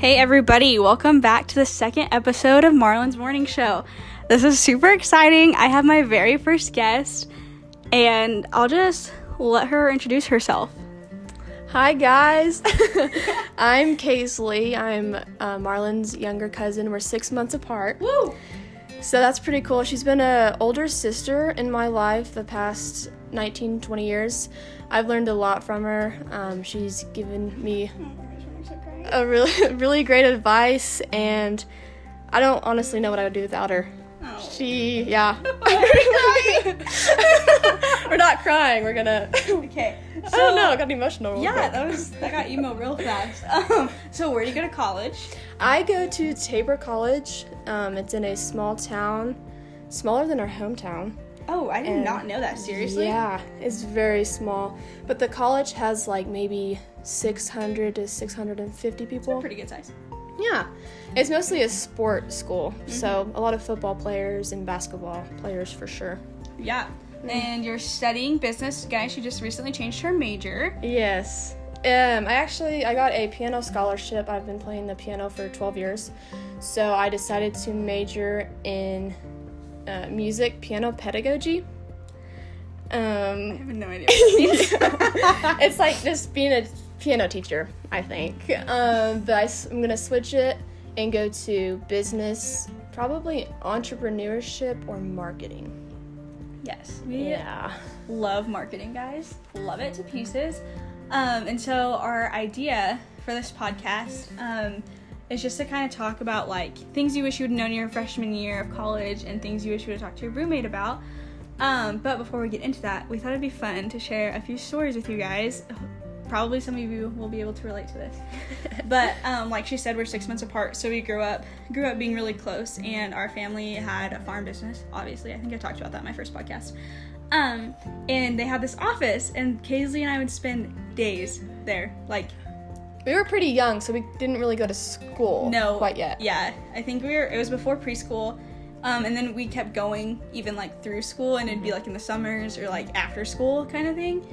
Hey, everybody, welcome back to the second episode of Marlon's Morning Show. This is super exciting. I have my very first guest, and I'll just let her introduce herself. Hi guys, I'm Kaisley. I'm uh, Marlon's younger cousin. We're six months apart. Woo! So that's pretty cool. She's been an older sister in my life the past 19, 20 years. I've learned a lot from her. Um, she's given me a really, really great advice, and I don't honestly know what I would do without her. Oh. She, yeah. We're not crying. We're gonna. Okay. I don't know. I got emotional. Yeah, quick. that was that got emo real fast. Um, so where do you go to college? I go to Tabor College. Um, it's in a small town, smaller than our hometown. Oh, I did And- not know that. Seriously? Yeah, it's very small. But the college has like maybe 600 to 650 people. Pretty good size. Yeah, it's mostly a sport school, so a lot of football players and basketball players for sure. Yeah. And you're studying business, guys. She just recently changed her major. Yes. Um, I actually I got a piano scholarship. I've been playing the piano for 12 years, so I decided to major in uh, music piano pedagogy. Um, I have no idea what that means. it's like just being a piano teacher, I think. Um, but I, am gonna switch it and go to business, probably entrepreneurship or marketing. yes. We Yeah. love marketing, guys. Love it to pieces. Um, and so our idea for this podcast um, is just to kind of talk about like things you wish you would have known your freshman year of college and things you wish you would have talked to your roommate about. Um, but before we get into that, we thought it'd be fun to share a few stories with you guys. Probably some of you will be able to relate to this. but um, like she said, we're six months apart, so we grew up grew up being really close, and our family had a farm business. Obviously, I think I talked about that in my first podcast. Um, and they had this office, and Kaisley and I would spend days there. Like, We were pretty young, so we didn't really go to school. no, quite yet. Yeah, I think we were. It was before preschool, um, and then we kept going even like through school, and it'd be like in the summers or like after school kind of thing.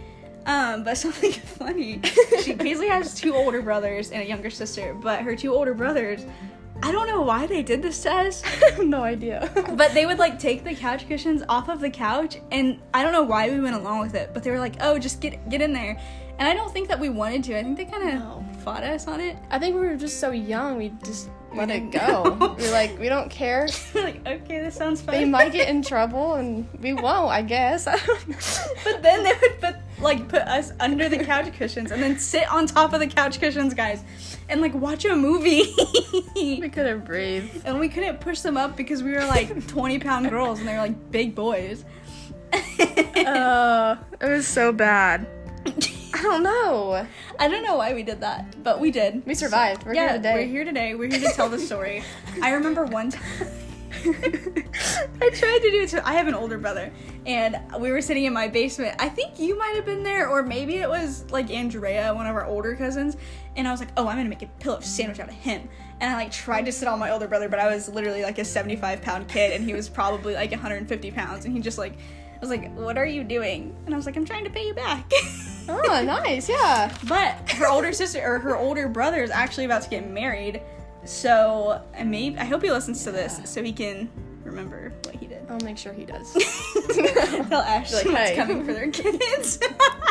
Um, but something funny, she Kaisley has two older brothers and a younger sister, but her two older brothers. I don't know why they did this to us, no idea. but they would like take the couch cushions off of the couch, and I don't know why we went along with it, but they were like, "Oh, just get get in there," and I don't think that we wanted to. I think they kind of No. fought us on it. I think we were just so young, we just let it go. we are like, we don't care. like, okay, this sounds fun. They might get in trouble, and we won't, I guess. But then they would put like put us under the couch cushions and then sit on top of the couch cushions, guys, and like watch a movie. we couldn't breathe. and we couldn't push them up because we were like 20 pound girls and they were like big boys. Uh, it was so bad. I don't know. I don't know why we did that, but we did. We survived. We're yeah, here today. we're here today. We're here to tell the story. I remember one time. I tried to do it. To, I have an older brother, and we were sitting in my basement. I think you might have been there, or maybe it was like Andrea, one of our older cousins. And I was like, "Oh, I'm gonna make a pillow sandwich out of him." And I like tried to sit on my older brother, but I was literally like a 75 pound kid, and he was probably like 150 pounds. And he just like, I was like, "What are you doing?" And I was like, "I'm trying to pay you back." Oh, nice. Yeah. But her older sister or her older brother is actually about to get married. So maybe I hope he listens to this so he can remember what he did. I'll make sure he does. Tell Ashley Like, hey. coming for their kids.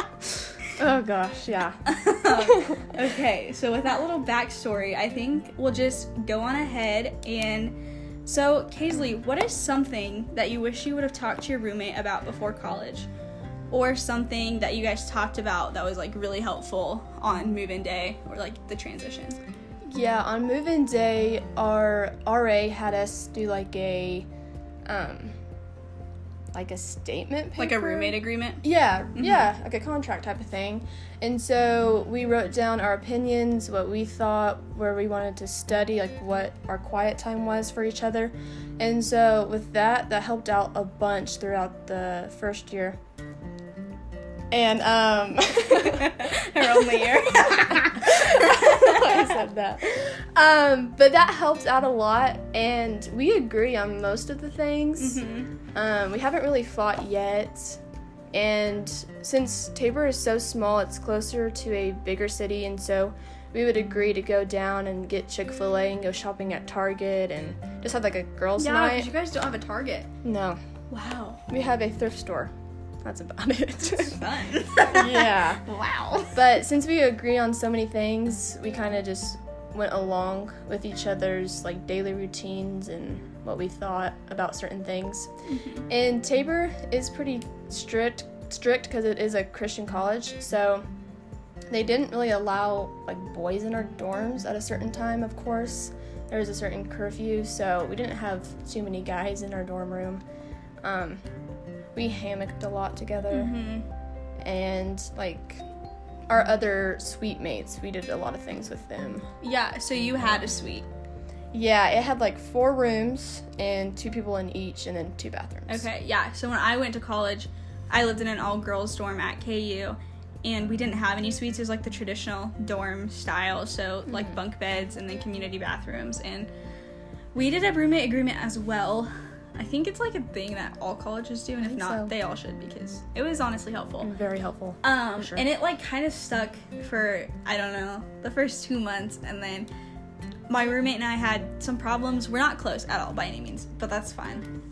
oh gosh, yeah. okay, so with that little backstory, I think we'll just go on ahead and so Kaisley, what is something that you wish you would have talked to your roommate about before college? Or something that you guys talked about that was like really helpful on move-in day or like the transition. Yeah, on move-in day, our RA had us do like a, um, like a statement paper. Like a roommate agreement? Yeah, yeah, like a contract type of thing. And so we wrote down our opinions, what we thought, where we wanted to study, like what our quiet time was for each other. And so with that, that helped out a bunch throughout the first year. And um Her only year. I said that. Um, but that helped out a lot, and we agree on most of the things. Um, we haven't really fought yet, and since Tabor is so small, it's closer to a bigger city, and so we would agree to go down and get Chick Fil A and go shopping at Target and just have like a girls' Yeah, night. because you guys don't have a Target. no, Wow. we have a thrift store. That's about it. Fun. yeah. Wow. But since we agree on so many things, we kind of just went along with each other's like daily routines and what we thought about certain things. And Tabor is pretty strict strict because it is a Christian college, so they didn't really allow like boys in our dorms at a certain time, of course. There was a certain curfew, so we didn't have too many guys in our dorm room. Um, we hammocked a lot together hmm and like our other suite mates, we did a lot of things with them. Yeah, so you had a suite. Yeah, it had like four rooms and two people in each, and then two bathrooms. Okay, yeah. So when I went to college, I lived in an all girls dorm at KU, and we didn't have any suites. It was like the traditional dorm style, so like bunk beds and then community bathrooms. And we did a roommate agreement as well. I think it's like a thing that all colleges do, and if not, so. they all should because it was honestly helpful. Very helpful. Um, sure. and it like kind of stuck for I don't know the first two months, and then my roommate and I had some problems. We're not close at all by any means, but that's fine.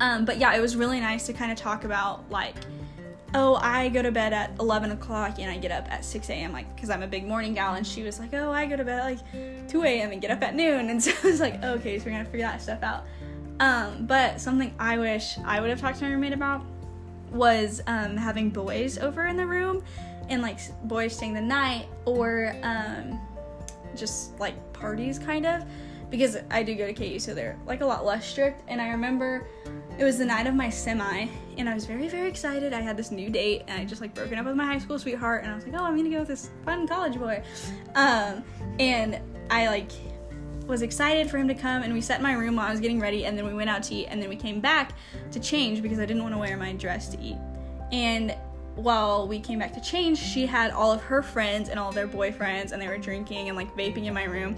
Um, but yeah, it was really nice to kind of talk about like, oh, I go to bed at eleven o'clock and I get up at six a.m. like because I'm a big morning gal, and she was like, oh, I go to bed at like two a.m. and get up at noon, and so I was like, okay, so we're gonna figure that stuff out. Um, but something I wish I would have talked to my roommate about was um, having boys over in the room and like boys staying the night or um, just like parties kind of because I do go to KU so they're like a lot less strict. And I remember it was the night of my semi and I was very very excited. I had this new date and I just like broken up with my high school sweetheart and I was like oh I'm gonna go with this fun college boy. Um, and I like was excited for him to come and we set my room while I was getting ready and then we went out to eat and then we came back to change because I didn't want to wear my dress to eat. And while we came back to change, she had all of her friends and all of their boyfriends and they were drinking and like vaping in my room.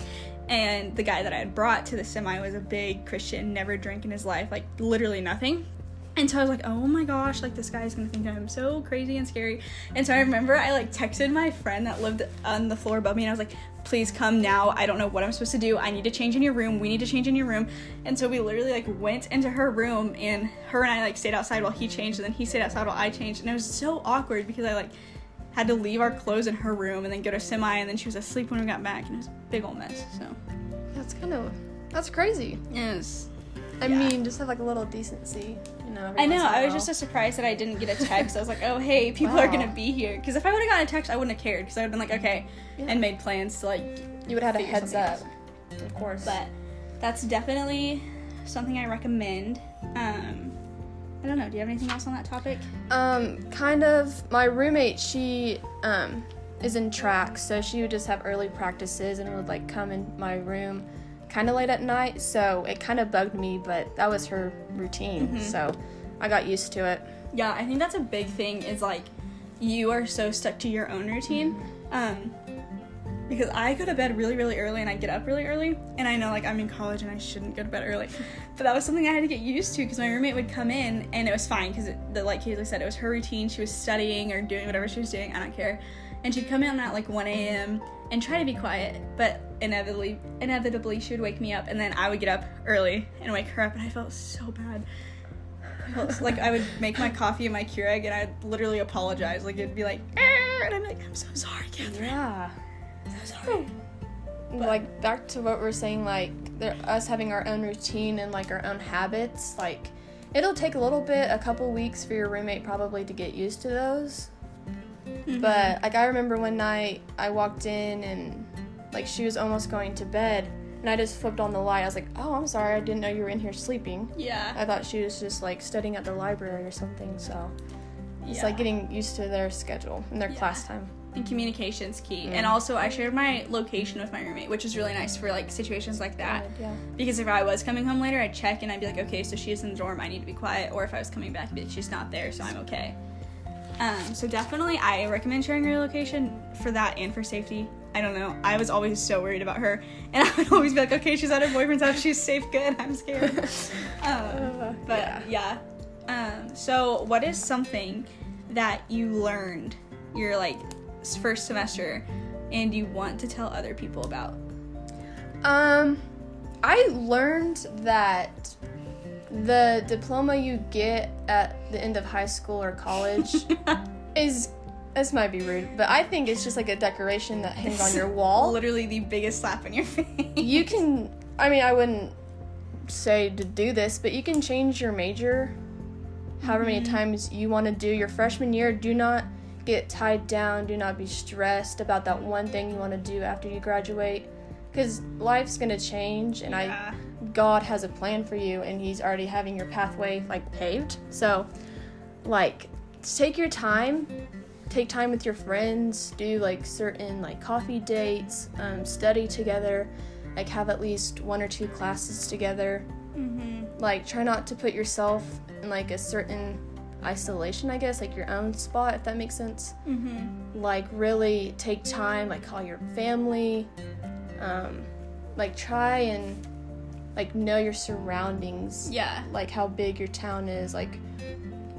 And the guy that I had brought to the semi was a big Christian, never drank in his life, like literally nothing. And so I was like, oh my gosh, like this guy's gonna think I'm so crazy and scary. And so I remember I like texted my friend that lived on the floor above me and I was like, please come now. I don't know what I'm supposed to do. I need to change in your room. We need to change in your room. And so we literally like went into her room and her and I like stayed outside while he changed and then he stayed outside while I changed. And it was so awkward because I like had to leave our clothes in her room and then go to semi and then she was asleep when we got back and it was a big old mess. So That's kind of that's crazy. yes. I Yeah. mean, just have like a little decency, know. I know. once in a I was just so surprised that I didn't get a text. I was like, "Oh, hey, people are gonna be here." Because if I would have gotten a text, I wouldn't have cared. Because I would have been like, "Okay," Yeah. and made plans to like. you would have had a heads up, of course. But that's definitely something I recommend. Um, I don't know. Do you have anything else on that topic? Um, kind of. My roommate, she um is in track, so she would just have early practices and would like come in my room kind of late at night. So it kind of bugged me, but that was her routine, so I got used to it. Yeah, I think that's a big thing. Is like you are so stuck to your own routine. Um, because I go to bed really, really early and I get up really early. And I know like I'm in college and I shouldn't go to bed early, but that was something I had to get used to because my roommate would come in and it was fine because like Kaylee said, it was her routine. She was studying or doing whatever she was doing. I don't care. And she'd come in at like 1 a.m. and try to be quiet, but inevitably, inevitably she would wake me up, and then I would get up early and wake her up, and I felt so bad. I felt like I would make my coffee and my Keurig, and I'd literally apologize. Like it'd be like, "Arr," and I'm like, I'm so sorry, Catherine. Yeah. So sorry. like back to what we're saying, like there, us having our own routine and like our own habits. Like it'll take a little bit, a couple weeks for your roommate probably to get used to those. But like I remember one night I walked in and like she was almost going to bed, and I just flipped on the light. I was like, "Oh, I'm sorry, I didn't know you were in here sleeping." Yeah. I thought she was just like studying at the library or something. So it's Yeah. like getting used to their schedule and their Yeah. class time. and communication's key. Mm. And also, I shared my location with my roommate, which is really nice for like situations like that. Yeah. Because if I was coming home later, I'd check and I'd be like, okay, so she's in the dorm, I need to be quiet. Or if I was coming back, I'd be like, she's not there, so I'm okay. Um, so definitely, I recommend sharing your location for that and for safety. I don't know. I was always so worried about her, and I would always be like, okay, she's at her boyfriend's house, she's safe, good. I'm scared. um, but yeah. yeah. Um, so, what is something that you learned your like first semester and you want to tell other people about? Um, I learned that the diploma you get at the end of high school or college is this might be rude, but I think it's just like a decoration that hangs on your wall. Literally the biggest slap in your face. You can I mean I wouldn't say to do this, but you can change your major however many mm-hmm. times you want to do your freshman year. Do not get tied down, do not be stressed about that one thing you want to do after you graduate cuz life's going to change and I Yeah. God has a plan for you and he's already having your pathway like paved. So like take your time, take time with your friends, do like certain like coffee dates, um, study together, like have at least one or two classes together. Mm-hmm. Like try not to put yourself in like a certain isolation, I guess, like your own spot if that makes sense Mm-hmm. like really take time like call your family um like try and like know your surroundings Yeah. like how big your town is like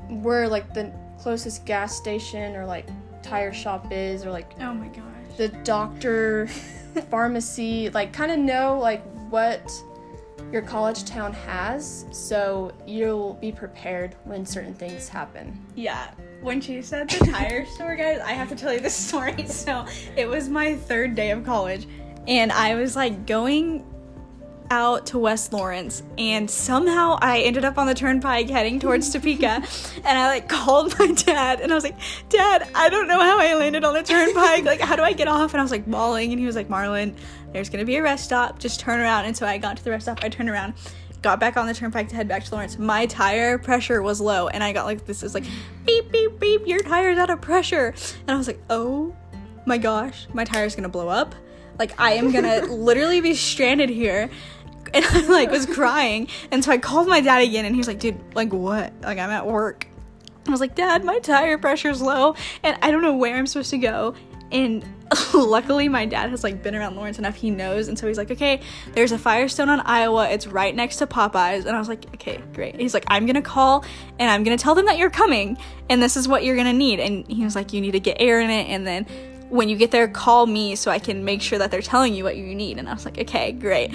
where like the closest gas station or like tire shop is or like Oh my gosh. the doctor pharmacy like kind of know like what your college town has so you'll be prepared when certain things happen Yeah. When she said the tire store, guys, I have to tell you this story. So it was my third day of college, and I was like going out to West Lawrence, and somehow I ended up on the turnpike heading towards Topeka, and I like called my dad, and I was like, Dad, I don't know how I landed on the turnpike. Like, how do I get off? And I was like bawling, and he was like, Marlon, there's gonna be a rest stop. Just turn around. And so I got to the rest stop. I turned around got back on the turnpike to head back to Lawrence. My tire pressure was low, and I got like this is like beep beep beep. Your tire's out of pressure, and I was like, oh my gosh, my tire's gonna blow up. Like I am gonna literally be stranded here. And I like was crying, and so I called my dad again, and he was like, "Dude, like what? Like I'm at work." I was like, Dad, my tire pressure's low, and I don't know where I'm supposed to go. And luckily, my dad has like been around Lawrence enough; he knows, and so he's like, "Okay, there's a Firestone on Iowa. It's right next to Popeyes." And I was like, "Okay, great." He's like, "I'm gonna call, and I'm gonna tell them that you're coming, and this is what you're gonna need." And he was like, "You need to get air in it, and then." When you get there, call me so I can make sure that they're telling you what you need. And I was like, okay, great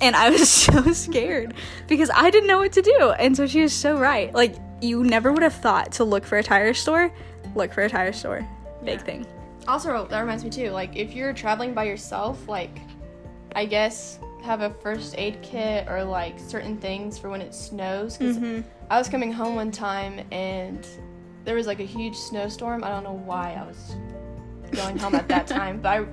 and I was so scared because I didn't know what to do. And so she was so right. Like you never would have thought to look for a tire store. Look for a tire store. Big Yeah. thing. Also, that reminds me too. Like, if you're traveling by yourself, like, I guess have a first aid kit or like certain things for when it snows. Because Mm-hmm. I was coming home one time and there was like a huge snowstorm. I don't know why I was going home at that time, but I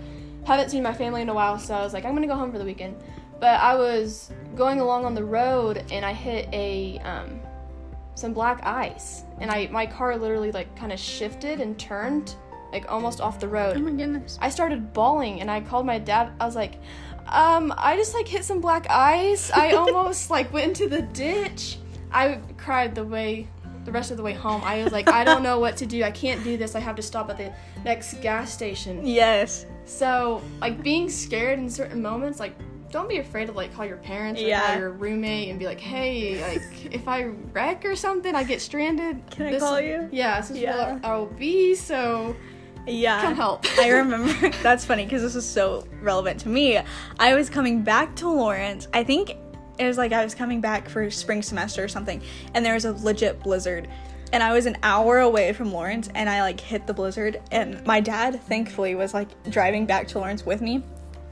haven't seen my family in a while, so I was like, I'm gonna go home for the weekend. But I was going along on the road and I hit a um, some black ice, and I my car literally like kind of shifted and turned like almost off the road. Oh my goodness. I started bawling and I called my dad. I was like, um, I just like hit some black ice. I almost like went into the ditch. I cried the way the rest of the way home. I was like, I don't know what to do. I can't do this. I have to stop at the next gas station. Yes. So, like being scared in certain moments, like don't be afraid to like call your parents or Yeah. call your roommate and be like, "Hey, like if I wreck or something, I get stranded. Can I this- call you? Yeah, this is Yeah. where I'll be. So Yeah. come help." I remember that's funny because this is so relevant to me. I was coming back to Lawrence. I think it was like I was coming back for spring semester or something, and there was a legit blizzard. And I was an hour away from Lawrence, and I like hit the blizzard. And my dad, thankfully, was like driving back to Lawrence with me,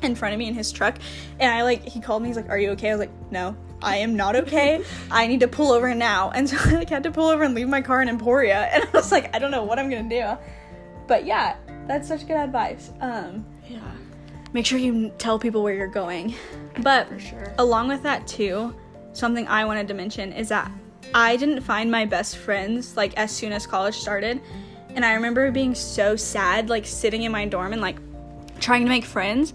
in front of me in his truck. And I like he called me. He's like, "Are you okay?" I was like, "No, I am not okay. I need to pull over now." And so I like had to pull over and leave my car in Emporia. And I was like, "I don't know what I'm gonna do." But yeah, that's such good advice. Um, make sure you tell people where you're going. But sure. along with that too, something I wanted to mention is that I didn't find my best friends like as soon as college started. And I remember being so sad, like sitting in my dorm and like trying to make friends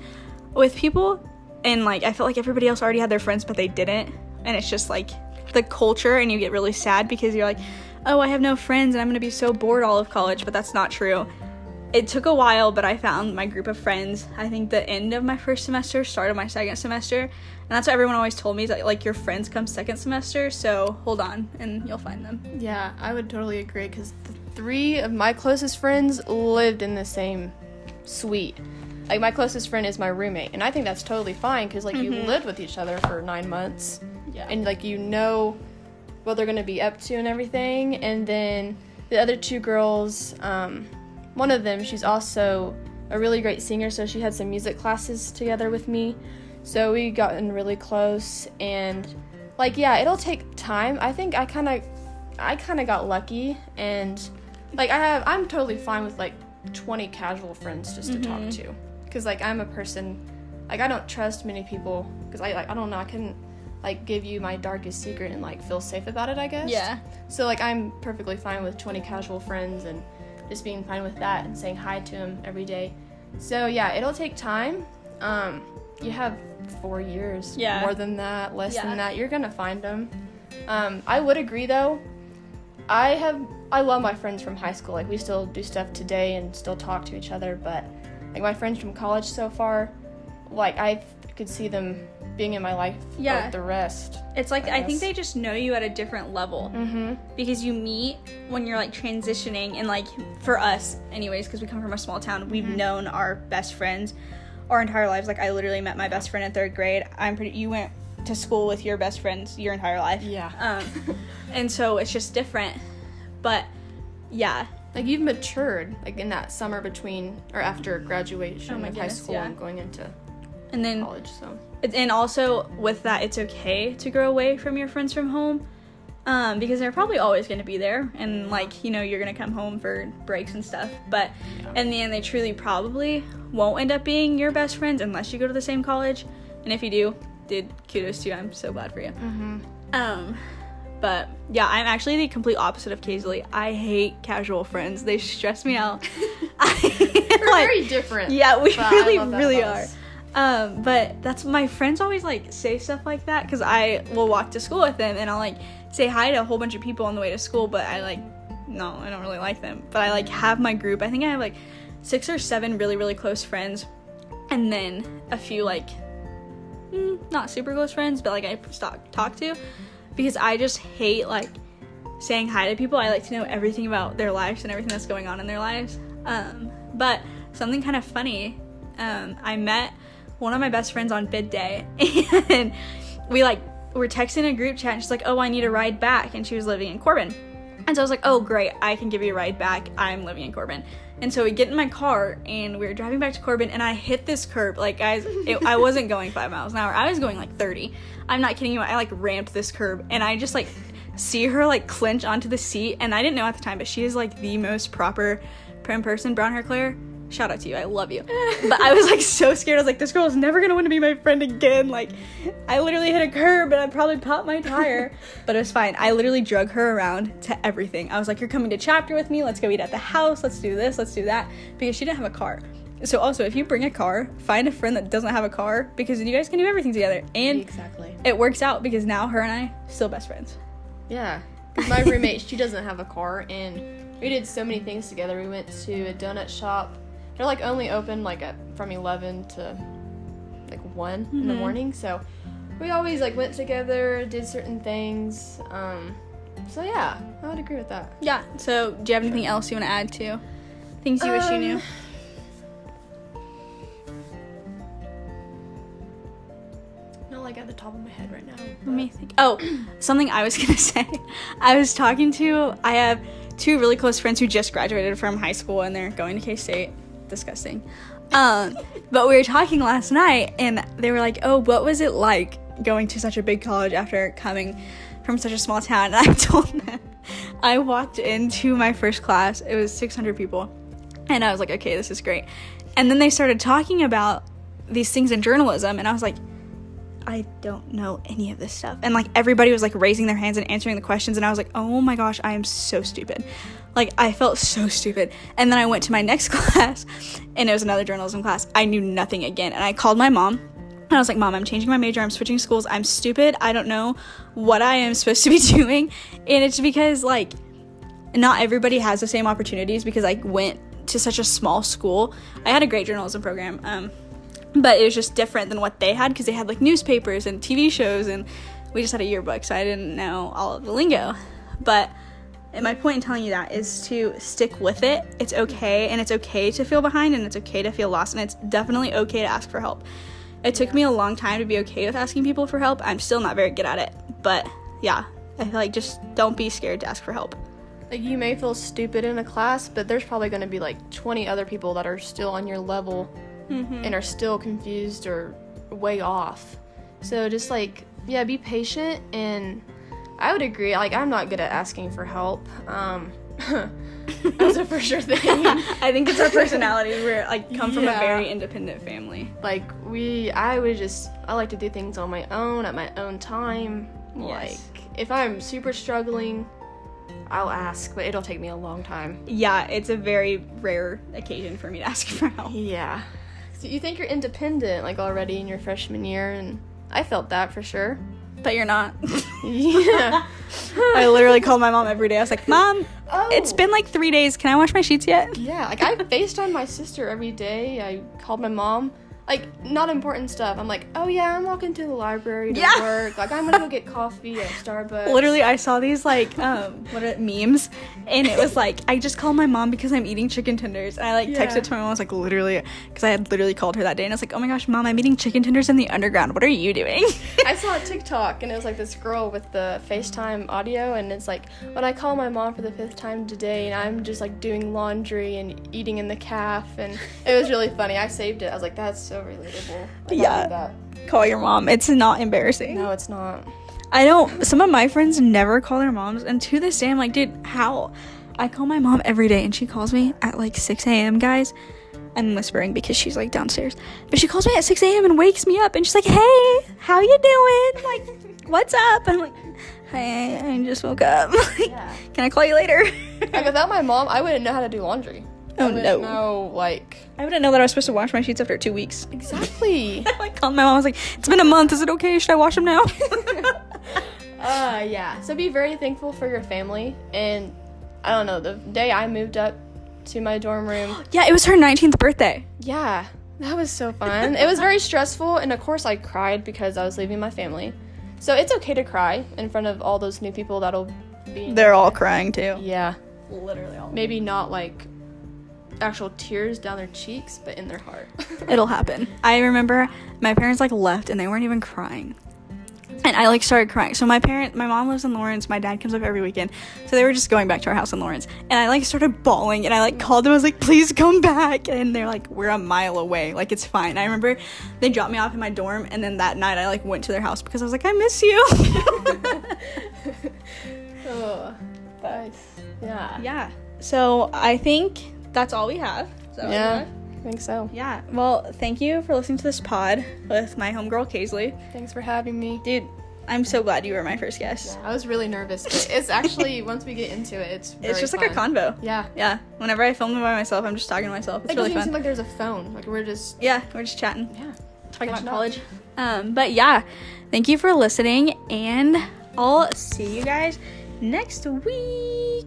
with people. And like I felt like everybody else already had their friends, but they didn't. And it's just like the culture, and you get really sad because you're like, oh, I have no friends and I'm gonna be so bored all of college. But that's not true it took a while, but I found my group of friends. I think the end of my first semester, start of my second semester, and that's what everyone always told me is that like your friends come second semester. So hold on, and you'll find them. Yeah, I would totally agree because th- three of my closest friends lived in the same suite. like my closest friend is my roommate, and I think that's totally fine because like you Mhm. lived with each other for nine months, Yeah. and like you know what they're gonna be up to and everything. And then the other two girls, um, one of them, she's also a really great singer, so she had some music classes together with me. So we gotten really close, and like yeah, it'll take time. I think I kind of, I kind of got lucky, and like I have, I'm totally fine with like 20 casual friends just to talk Mhm. to, because like I'm a person, like I don't trust many people, because I like I don't know, I couldn't like give you my darkest secret and like feel safe about it. I guess. yeah. So like I'm perfectly fine with 20 casual friends and just being fine with that and saying hi to them every day. So yeah, it'll take time. Um, you have four years. Yeah. More than that, less Yeah. than that, you're gonna find them. Um, I would agree though. I have I love my friends from high school. Like we still do stuff today and still talk to each other. But like my friends from college so far, like I could see them being in my life. Yeah. Like the rest. It's like I I think they just know you at a different level Mm-hmm. because you meet when you're like transitioning and like for us anyways because we come from a small town we've known our best friends our entire lives like I literally met my best friend in 3rd grade I'm pretty you went to school with your best friends your entire life Yeah. um and so it's just different but yeah Like you've matured, like in that summer between or after graduation Oh my of high school yeah. and going into and then college. So and also with that it's okay to grow away from your friends from home um, because they're probably always going to be there and like you know you're going to come home for breaks and stuff but Yeah. in the end they truly probably won't end up being your best friends unless you go to the same college and if you do dude kudos to you i'm so glad for you mm-hmm. um but yeah i'm actually the complete opposite of Kaisley. i hate casual friends they stress me out I, we're like- very different. yeah, we really, really are. us. Um, but that's my friends always like say stuff like that because I will walk to school with them and I'll like say hi to a whole bunch of people on the way to school, but I like no, I don't really like them. But I like have my group. I think I have like six or seven really, really close friends, and then a few like mm, not super close friends, but like I talk talk to because I just hate like saying hi to people. I like to know everything about their lives and everything that's going on in their lives. Um, but something kind of funny, um, I met one of my best friends on bid day, and we like were texting a group chat. And she's like, "Oh, I need a ride back," and she was living in Corbin. And so I was like, "Oh, great! I can give you a ride back. I'm living in Corbin." And so we get in my car and we were driving back to Corbin, and I hit this curb. Like, guys, it, I wasn't going five miles an hour. I was going like 30. I'm not kidding you. I like ramped this curb, and I just like see her like clinch onto the seat. And I didn't know at the time, but she is like the most proper prim person, brown hair Claire. Shout out to you. I love you. But I was like so scared. I was like, this girl is never gonna want to be my friend again. Like, I literally hit a curb and I probably popped my tire. but it was fine. I literally drug her around to everything. I was like, you're coming to chapter with me. Let's go eat at the house. Let's do this. Let's do that. Because she didn't have a car. So also, if you bring a car, find a friend that doesn't have a car because then you guys can do everything together. And exactly. it works out because now her and I still best friends. Yeah, my roommate she doesn't have a car, and we did so many things together. We went to a donut shop. They're like only open like at, from eleven to like one in the Mhm. morning. So we always like went together, did certain things. Um, so yeah, I would agree with that. Yeah. So do you have anything else you want to add to things you wish you Um, knew? Not like at the top of my head right now. Let me think. Oh, something I was gonna say. I was talking to. I have two really close friends who just graduated from high school and they're going to K State. Disgusting. Um, but we were talking last night and they were like, "Oh, what was it like going to such a big college after coming from such a small town?" And I told them I walked into my first class. It was 600 people, and I was like, "Okay, this is great." And then they started talking about these things in journalism, and I was like. I don't know any of this stuff. And like everybody was like raising their hands and answering the questions and I was like, "Oh my gosh, I am so stupid." Like I felt so stupid. And then I went to my next class and it was another journalism class. I knew nothing again. And I called my mom and I was like, "Mom, I'm changing my major. I'm switching schools. I'm stupid. I don't know what I am supposed to be doing." And it's because like not everybody has the same opportunities because I went to such a small school. I had a great journalism program. Um but it was just different than what they had because they had like newspapers and TV shows and we just had a yearbook so I didn't know all of the lingo but and my point in telling you that is to stick with it. It's okay, and it's okay to feel behind, and it's okay to feel lost, and it's definitely okay to ask for help. It took me a long time to be okay with asking people for help. I'm still not very good at it, but yeah, I feel like just don't be scared to ask for help. Like you may feel stupid in a class, but there's probably going to be like 20 other people that are still on your level Mm-hmm. and are still confused or way off. So just like yeah, be patient and I would agree. Like I'm not good at asking for help. Um that's a for sure thing. I think it's our personality. We're like come from a very independent family. like we I would just I like to do things on my own at my own time. Yes. Like if I'm super struggling, I'll ask, but it'll take me a long time. Yeah, it's a very rare occasion for me to ask for help. Yeah. So you think you're independent like already in your freshman year and I felt that for sure. But you're not. Yeah. I literally called my mom every day. I was like, Mom, Oh. it's been like three days. Can I wash my sheets yet? Yeah, like I FaceTime my sister every day. I called my mom. Like, not important stuff. I'm like, oh yeah, I'm walking to the library to Yeah. work. Like, I'm gonna go get coffee at Starbucks. Literally, I saw these like um what are it, memes, and it was like I just called my mom because I'm eating chicken tenders. And I like Yeah. texted to my mom. I was like, literally, because I had literally called her that day, and I was like, oh my gosh, mom, I'm eating chicken tenders in the underground. What are you doing? I saw a TikTok and it was like this girl with the FaceTime audio, and it's like, when I call my mom for the fifth time today, and I'm just like doing laundry and eating in the calf, and it was really funny. I saved it. I was like, that's so relatable. Like, Yeah. Call your mom. It's not embarrassing. No, it's not. I don't. Some of my friends never call their moms, and to this day, I'm like, dude, how? I call my mom every day, and she calls me at like 6 a.m. Guys, I'm whispering because she's like downstairs, but she calls me at 6 a.m. and wakes me up, and she's like, hey, how you doing? Like, what's up? And I'm like, hey, I just woke up. Like, Yeah. Can I call you later? Like, without my mom, I wouldn't know how to do laundry. I Oh, wouldn't no. know, like, I wouldn't know that I was supposed to wash my sheets after two weeks. exactly. I like called my mom. I was like, it's been a month. Is it okay? Should I wash them now? Uh, yeah. So be very thankful for your family. And I don't know, the day I moved up to my dorm room, yeah, it was her 19th birthday. yeah, that was so fun. it was very stressful. And of course, I cried because I was leaving my family. So it's okay to cry in front of all those new people that'll be. They're all crying too. Yeah. Literally all. Maybe not like actual tears down their cheeks, but in their heart. It'll happen. I remember my parents like left and they weren't even crying. And I like started crying. So my parent, my mom lives in Lawrence. My dad comes up every weekend. So they were just going back to our house in Lawrence. And I like started bawling and I like called them. I was like, please come back. And they're like, we're a mile away. Like it's fine. I remember they dropped me off in my dorm. And then that night I like went to their house because I was like, I miss you. oh, nice. Yeah. yeah. So I think that's all we have. So Yeah. I think so. Yeah. Well, thank you for listening to this pod with my homegirl Kaisley. Thanks for having me. Dude, I'm so glad you were my first guest. Yeah, I was really nervous, but it's actually once we get into it, it's it's just like a convo. Yeah. Yeah. Whenever I film it by myself, I'm just talking to myself. It's It really doesn't fun. seem like there's a phone. Like we're just yeah, we're just chatting, yeah. talking about college. Um, but yeah, thank you for listening, and I'll see you guys next week.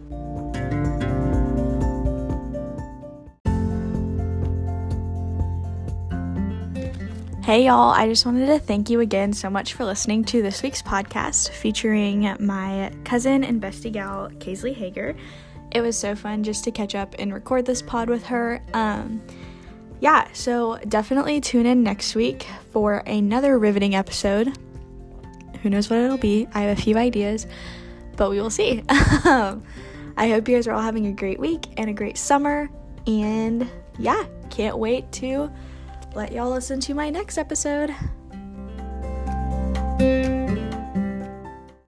Hey y'all, I just wanted to thank you again so much for listening to this week's podcast featuring my cousin and bestie gal, Kaisley Hager. It was so fun just to catch up and record this pod with her. Um, yeah, so definitely tune in next week for another riveting episode. Who knows what it'll be? I have a few ideas, but we will see. I hope you guys are all having a great week and a great summer. And yeah, can't wait to let y'all listen to my next episode.